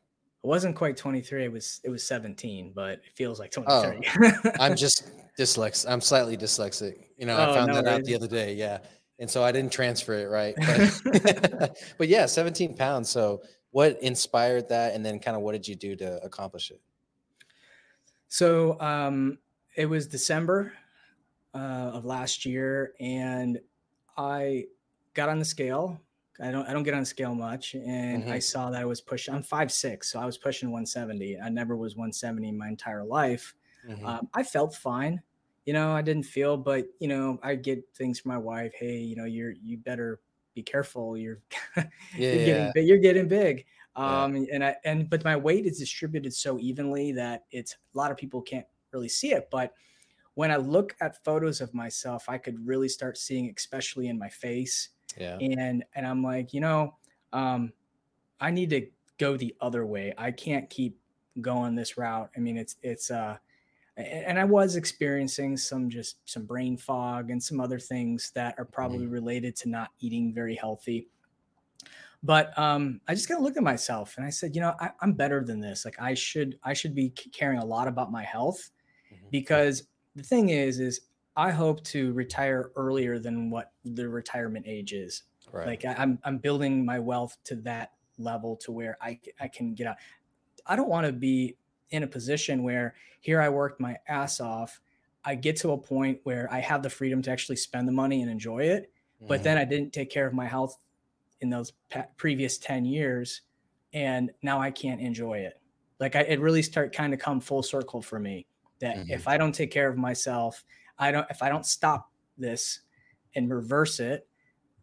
It wasn't quite 23. It was it was 17, but it feels like Oh, 23. [LAUGHS] I'm just dyslexic. I'm slightly dyslexic. You know, I Oh, found no that out the other day. Yeah. And so I didn't transfer it right. [LAUGHS] But, [LAUGHS] but yeah, 17 pounds. So what inspired that? And then kind of what did you do to accomplish it? So um, it was December uh, of last year, and I got on the scale. I don't I don't get on the scale much, and I Mhm. saw that I was pushing. I'm five six, so I was pushing 170. I never was 170 in my entire life. Mhm. Um, I felt fine. You know, I didn't feel, but you know, I get things from my wife. Hey, you know, you're you better be careful. You're [LAUGHS] yeah. you're yeah. getting big. You're getting big. Yeah. Um, and I and but my weight is distributed so evenly that it's a lot of people can't really see it. But when I look at photos of myself, I could really start seeing, especially in my face, yeah. and and I'm like, you know, um, I need to go the other way. I can't keep going this route. I mean, it's it's uh, and I was experiencing some just some brain fog and some other things that are probably related to not eating very healthy. But um, I just kind of looked at myself and I said, you know, I, I'm better than this. Like I should I should be caring a lot about my health Mhm. because the thing is is I hope to retire earlier than what the retirement age is. Right. Like I, I'm I'm building my wealth to that level to where I, I can get out. I don't want to be in a position where here I worked my ass off. I get to a point where I have the freedom to actually spend the money and enjoy it. But Mhm. then I didn't take care of my health in those pa- previous 10 years. And now I can't enjoy it. Like I, it really start kind of come full circle for me that Mhm. if I don't take care of myself, I don't, if I don't stop this and reverse it,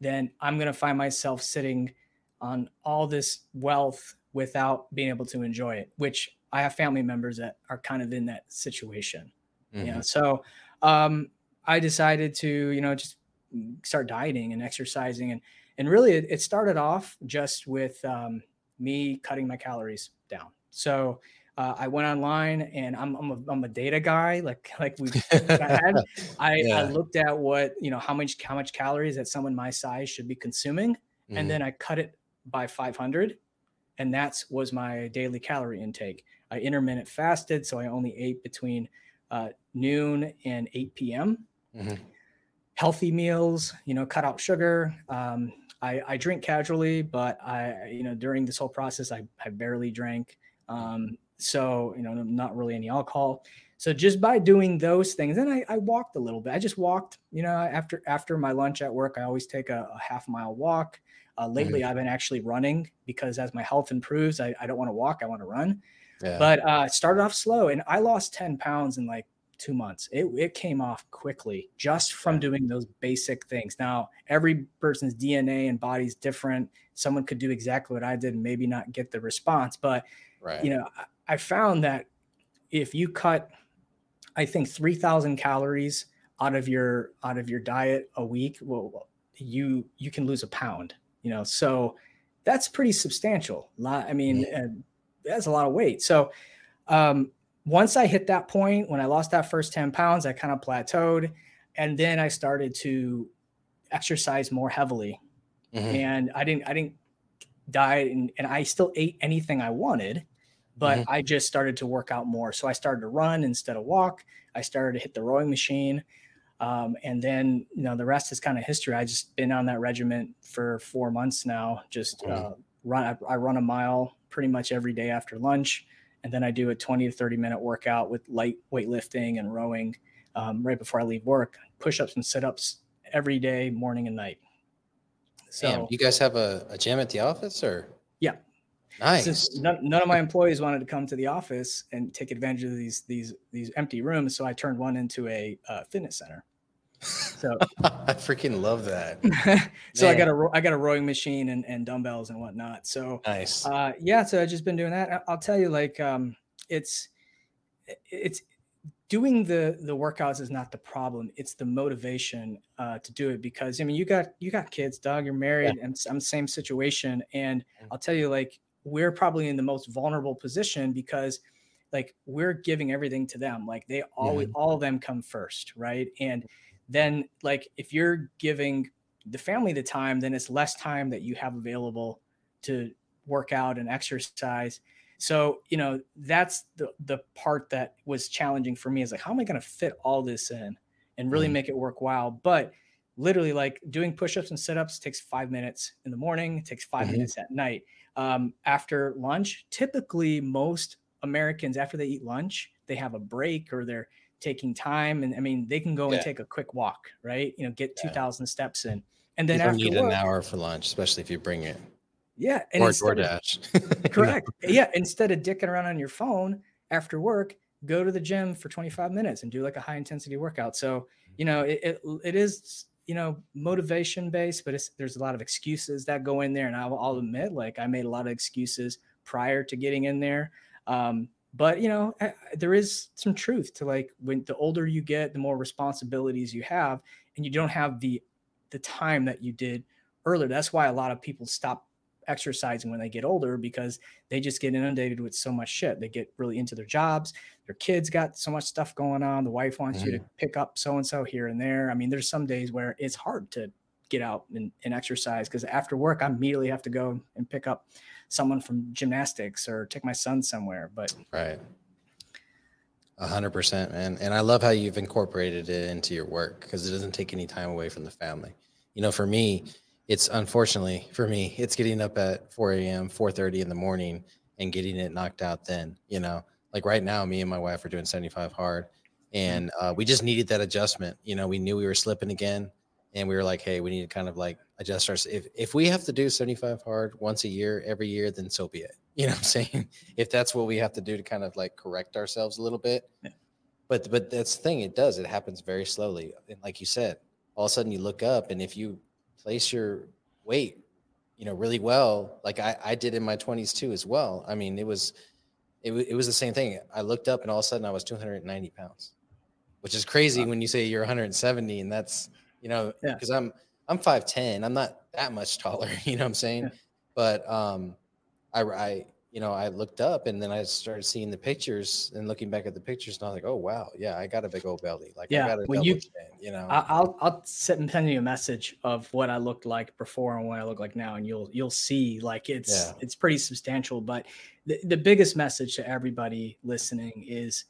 then I'm going to find myself sitting on all this wealth without being able to enjoy it, which I have family members that are kind of in that situation. You know, Mhm. so um, I decided to, you know, just start dieting and exercising, and and really it, it started off just with um, me cutting my calories down. So uh, I went online, and I'm I'm a, I'm a data guy, like [LAUGHS] like we [LAUGHS] had. I, Yeah. I looked at what you know how much how much calories that someone my size should be consuming, Mhm. and then I cut it by 500, and that's was my daily calorie intake. I intermittent fasted, so I only ate between uh, noon and 8 p.m. Mhm. Healthy meals, you know, cut out sugar. Um, I, I drink casually, but I, you know, during this whole process, I, I barely drank. Um, so, you know, not really any alcohol. So just by doing those things, then I, I walked a little bit. I just walked, you know, after after my lunch at work, I always take a, a half mile walk. Uh, lately, I've been actually running because as my health improves, I, I don't want to walk, I want to run Yeah. but uh started off slow and i lost 10 pounds in like two months it, it came off quickly just from doing those basic things now every person's dna and body's different someone could do exactly what i did and maybe not get the response but right. you know I, I found that if you cut i think 3000 calories out of your out of your diet a week well you you can lose a pound you know? So that's pretty substantial. I mean uh, that's a lot of weight. So um once i hit that point when i lost that first 10 pounds i kind of plateaued and then i started to exercise more heavily. Mhm. and I didn't I didn't diet and, and I still ate anything I wanted, but Mhm. I just started to work out more. So I started to run instead of walk. I started to hit the rowing machine. Um, and then you know the rest is kind of history. I just been on that regiment for four months now. Just Mhm. uh, run. I, I run a mile pretty much every day after lunch, and then I do a twenty to thirty minute workout with light weightlifting and rowing um, right before I leave work. Push ups and sit ups every day, morning and night. So Damn, you guys have a, a gym at the office or? Yeah. Nice. since none, none of my employees wanted to come to the office and take advantage of these these these empty rooms, so I turned one into a uh, fitness center. [LAUGHS] So I freaking love that. [LAUGHS] so I got a I got a rowing machine and, and dumbbells and whatnot. So Nice. uh, yeah, so I've just been doing that. I'll tell you, like um, it's it's doing the the workouts is not the problem. It's the motivation uh, to do it because I mean you got you got kids, Doug. You're married, and I'm the same situation. And I'll tell you, like we're probably in the most vulnerable position because like we're giving everything to them. Like they always all of them come first, right? And then like if you're giving the family the time, then it's less time that you have available to work out and exercise. So, you know, that's the the part that was challenging for me is like, how am I going to fit all this in and really Mhm. make it worthwhile? But literally, like doing push-ups and sit-ups takes five minutes in the morning, it takes 5 Mhm. minutes at night. Um, after lunch, typically most Americans, after they eat lunch, they have a break or they're taking time. And I mean, they can go Yeah. and take a quick walk, right? You know, get Yeah. 2000 steps in. And then you after need an hour for lunch, especially if you bring it. yeah. And or instead of- DoorDash. [LAUGHS] Correct. yeah. Instead of dicking around on your phone after work, go to the gym for 25 minutes and do like a high intensity workout. So, you know, it, it, it is, you know, motivation based, but there's a lot of excuses that go in there. And I'll, I'll admit, like, I made a lot of excuses prior to getting in there. Um, but you know, there is some truth to like when the older you get, the more responsibilities you have, and you don't have the the time that you did earlier. That's why a lot of people stop exercising when they get older because they just get inundated with so much shit. They get really into their jobs. Their kids got so much stuff going on. The wife wants you to mm-hmm. pick up so and so here and there. I mean, there's some days where it's hard to get out and, and exercise because after work, I immediately have to go and pick up someone from gymnastics or take my son somewhere. But right. A hundred percent, man. And I love how you've incorporated it into your work because it doesn't take any time away from the family. You know, for me, it's unfortunately for me, it's getting up at 4 a.m., 4:30 in the morning and getting it knocked out then. You know, like right now, me and my wife are doing 75 hard. and uh, we just needed that adjustment. You know, we knew we were slipping again, and we were like, hey, we need to kind of like adjust our. If if we have to do seventy five hard once a year, every year, then so be it. [LAUGHS] You know what I'm saying? If that's what we have to do to kind of like correct ourselves a little bit. Yeah. But but that's the thing. It does. It happens very slowly. And like you said, all of a sudden you look up, and if you place your weight, you know, really well, like I I did in my 20s too as well. I mean, it was. It, wa- it was the same thing. I looked up and all of a sudden I was 290 pounds, which is crazy when you say you're 170 and that's you know Yeah. because I'm I'm 5'10. I'm not that much [LAUGHS] taller, you know what I'm saying? Yeah. But um I I you know, I looked up and then I started seeing the pictures and looking back at the pictures and I was like, "Oh wow, yeah, I got a big old belly. Like Yeah, I got a when you- chin, you know." I- I'll I'll sit and send you a message of what I looked like before and what I look like now, and you'll you'll see like it's Yeah. it's pretty substantial. But the, the biggest message to everybody listening is,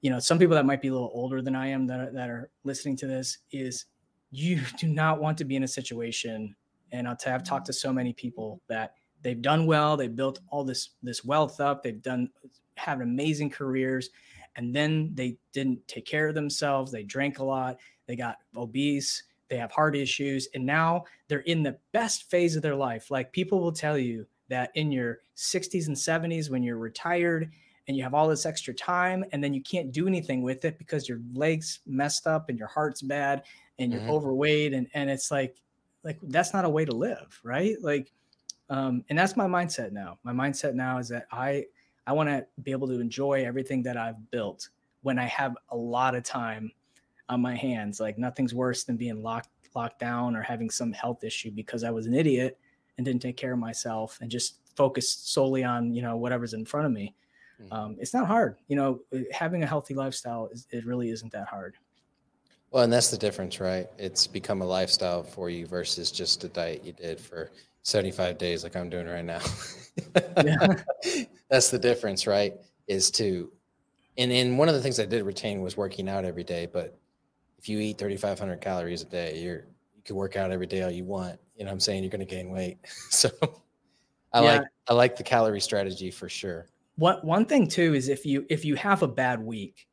you know, some people that might be a little older than I am that are, that are listening to this is you [LAUGHS] do not want to be in a situation. And I'll tell I've talked to so many people that they've done well, they've built all this this wealth up, they've done have amazing careers, and then they didn't take care of themselves. They drank a lot they got obese they have heart issues and now they're in the best phase of their life like people will tell you that in your 60s and 70s when you're retired and you have all this extra time and then you can't do anything with it because your legs messed up and your heart's bad and you're Mhm. overweight and and it's like like that's not a way to live right like um and that's my mindset now my mindset now is that i i want to be able to enjoy everything that i've built when i have a lot of time on my hands. Like nothing's worse than being locked locked down or having some health issue because I was an idiot and didn't take care of myself and just focused solely on you know whatever's in front of me. Mhm. Um, it's not hard, you know. Having a healthy lifestyle is it really isn't that hard. Well, and that's the difference, right? It's become a lifestyle for you versus just a diet you did for 75 days, like I'm doing right now. Yeah. [LAUGHS] that's the difference, right? Is to, and and one of the things I did retain was working out every day. But if you eat 3,500 calories a day, you're you can work out every day all you want. You know, what I'm saying you're going to gain weight. [LAUGHS] so, I Yeah. like I like the calorie strategy for sure. One one thing too is if you if you have a bad week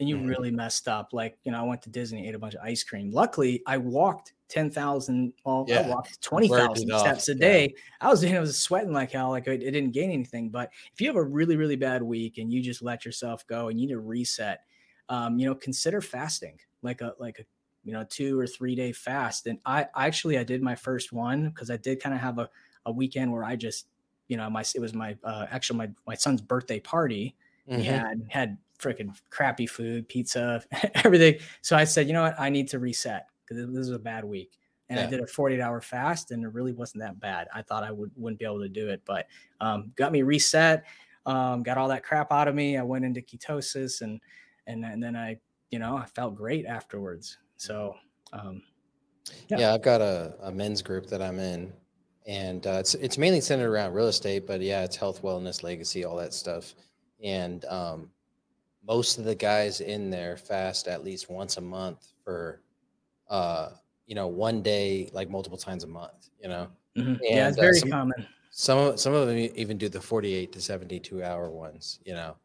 and you Mhm. really messed up, like you know, I went to Disney, ate a bunch of ice cream. Luckily, I walked ten thousand, well, I Yeah, walked twenty thousand steps a yeah. day. I was [LAUGHS] I was sweating like hell, like I, I didn't gain anything. But if you have a really really bad week and you just let yourself go and you need to reset, um, you know, consider fasting, like a like a you know two or three day fast. And I actually I did my first one because I did kind of have a a weekend where I just you know my it was my uh, actually my my son's birthday party we Mhm. had had freaking crappy food, pizza, [LAUGHS] everything. So I said, you know what, I need to reset because this is a bad week. And I did a 48 hour fast, and it really wasn't that bad. I thought I would wouldn't be able to do it, but um, got me reset. Um, got all that crap out of me. I went into ketosis, and and and then I, you know, I felt great afterwards. So um, Yeah. Yeah. I've got a, a men's group that I'm in, and uh, it's it's mainly centered around real estate, but yeah, it's health, wellness, legacy, all that stuff. And um, most of the guys in there fast at least once a month for, uh, you know, one day, like multiple times a month. You know, mhm. yeah, it's And, uh, very some- common. some of some of them even do the 48 to 72 hour ones. You know,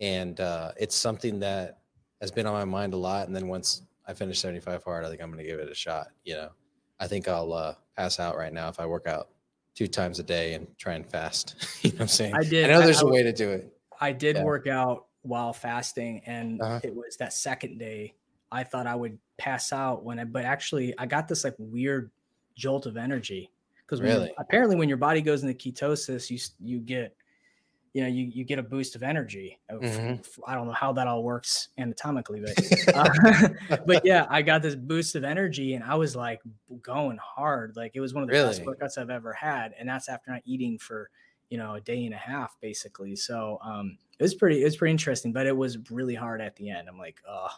and uh, it's something that has been on my mind a lot. And then once I finish 75 hard, I think I'm going to give it a shot. You know, I think I'll uh, pass out right now if I work out two times a day and try and fast. [LAUGHS] you know what I'm saying? I did- I know there's I a way to do it. I did Yeah. work out while fasting, and Uh-huh. it was that second day. I thought I would pass out when I, but actually, I got this like weird jolt of energy because Really? apparently, when your body goes into ketosis, you you get, you know, you you get a boost of energy. Mhm. f- I don't know how that all works anatomically, but [LAUGHS] uh, [LAUGHS] but yeah, I got this boost of energy, and I was like going hard. Like it was one of the best workouts I've ever had, and that's after not eating for you know a day and a half basically so um it was pretty it was pretty interesting but it was really hard at the end i'm like oh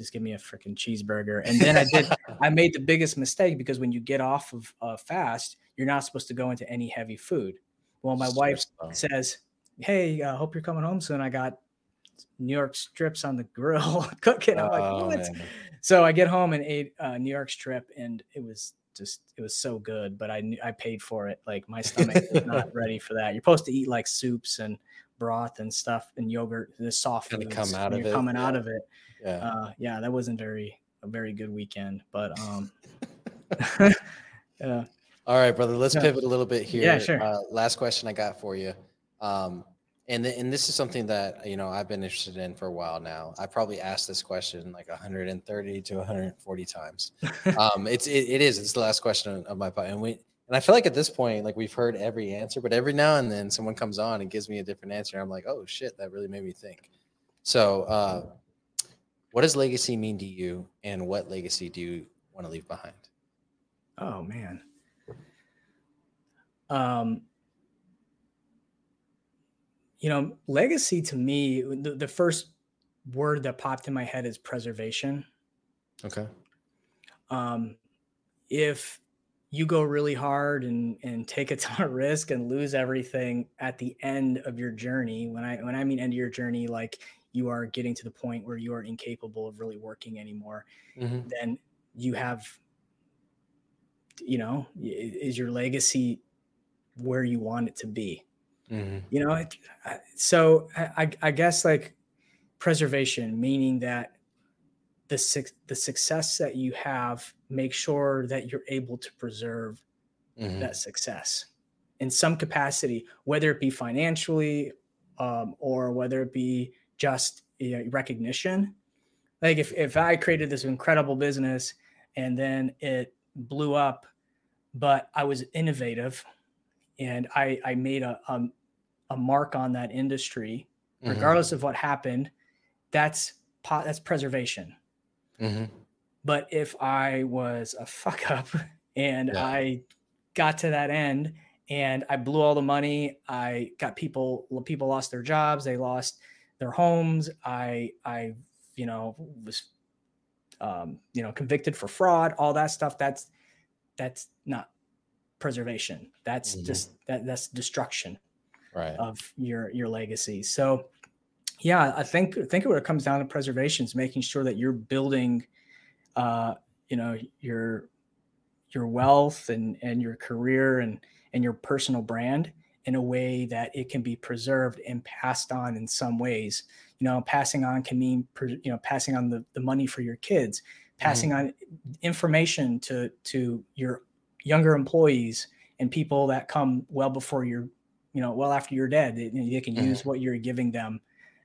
just give me a freaking cheeseburger and then i did i [LAUGHS] made the biggest mistake because when you get off of uh, fast you're not supposed to go into any heavy food well my wife says hey i uh, hope you're coming home soon i got new york strips on the grill [LAUGHS] cooking i'm like Oh, what man. so I get home and ate uh, New York strip, and it was just it was so good. But I knew I paid for it. Like my stomach is not [LAUGHS] ready for that. You're supposed to eat like soups and broth and stuff and yogurt, the soft foods come out of it, coming out of it. Yeah. Uh, yeah, that wasn't very a very good weekend, but um, [LAUGHS] [LAUGHS] yeah, All right, brother. Let's Yeah. pivot a little bit here. Yeah, sure. Uh, last question I got for you, um, and th- and this is something that you know I've been interested in for a while now. I probably asked this question like 130 to 140 times. [LAUGHS] um, it's it, it is. It's the last question of my and we and I feel like at this point, like we've heard every answer, but every now and then someone comes on and gives me a different answer. I'm like, oh shit, that really made me think. So, uh, what does legacy mean to you, and what legacy do you want to leave behind? Oh man. Um you know, legacy to me, the, the first word that popped in my head is preservation. Okay. Um if you go really hard and and take a [LAUGHS] ton of risk and lose everything at the end of your journey, when I when I mean end of your journey, like you are getting to the point where you are incapable of really working anymore, Mm-hmm. then you have you know is your legacy where you want it to be Mm-hmm. you know it, so I, I- I guess like preservation meaning that the suc- the success that you have make sure that you're able to preserve Mm-hmm. that success in some capacity whether it be financially um, or whether it be just you know, recognition like if, if i created this incredible business and then it blew up but i was innovative and i i made a um, a mark on that industry Mm-hmm. regardless of what happened that's that's preservation Mm-hmm. but if I was a fuck up [LAUGHS] and Yeah. I got to that end and I blew all the money, I got people people lost their jobs, they lost their homes. I I you know was um, you know convicted for fraud, all that stuff. That's that's not preservation. That's Mhm. just that that's destruction Right. of your your legacy. So yeah, I think I think what it comes down to preservation is making sure that you're building uh you know your your wealth and and your career and and your personal brand in a way that it can be preserved and passed on in some ways you know passing on can mean you know passing on the, the money for your kids passing on information to to your younger employees and people that come well before you're you know well after you're dead they, they can Mhm. use what you're giving them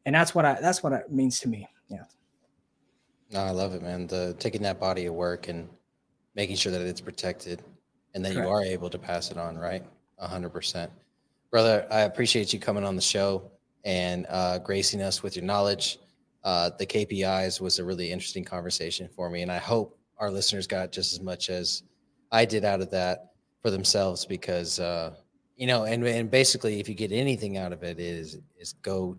and that's what i that's what it means to me yeah No, I love it, man. The taking that body of work and making sure that it's protected and that you are able to pass it on, right? A hundred percent. Brother, I appreciate you coming on the show and uh, gracing us with your knowledge. Uh, the KPIs was a really interesting conversation for me, and I hope our listeners got just as much as I did out of that for themselves because uh, you know, and and basically, if you get anything out of it, is is go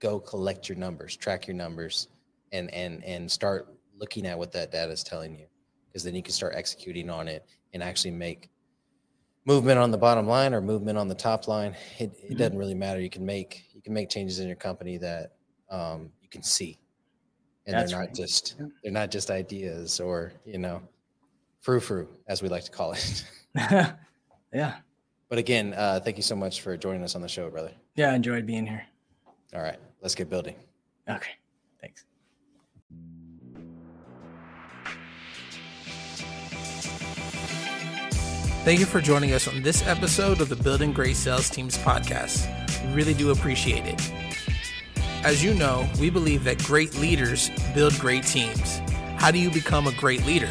go collect your numbers, track your numbers, and and and start looking at what that data is telling you because then you can start executing on it and actually make movement on the bottom line or movement on the top line. It, it Mhm. doesn't really matter. You can make you can make changes in your company that um, you can see. And That's they're not right. just Yeah. they're not just ideas or you know frou frou as we like to call it. [LAUGHS] Yeah. But again uh, thank you so much for joining us on the show brother. Yeah i enjoyed being here all right let's get building okay thanks Thank you for joining us on this episode of the Building Great Sales Teams podcast. We really do appreciate it. As you know, we believe that great leaders build great teams. How do you become a great leader?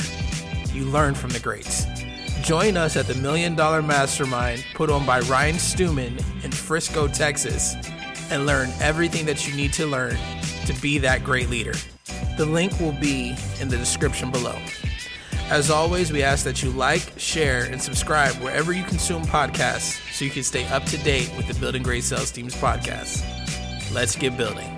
You learn from the greats. Join us at the Million Dollar Mastermind put on by Ryan Stewman in Frisco, Texas, and learn everything that you need to learn to be that great leader. The link will be in the description below. As always, we ask that you like, share, and subscribe wherever you consume podcasts so you can stay up to date with the Building Great Sales Teams podcast. Let's get building.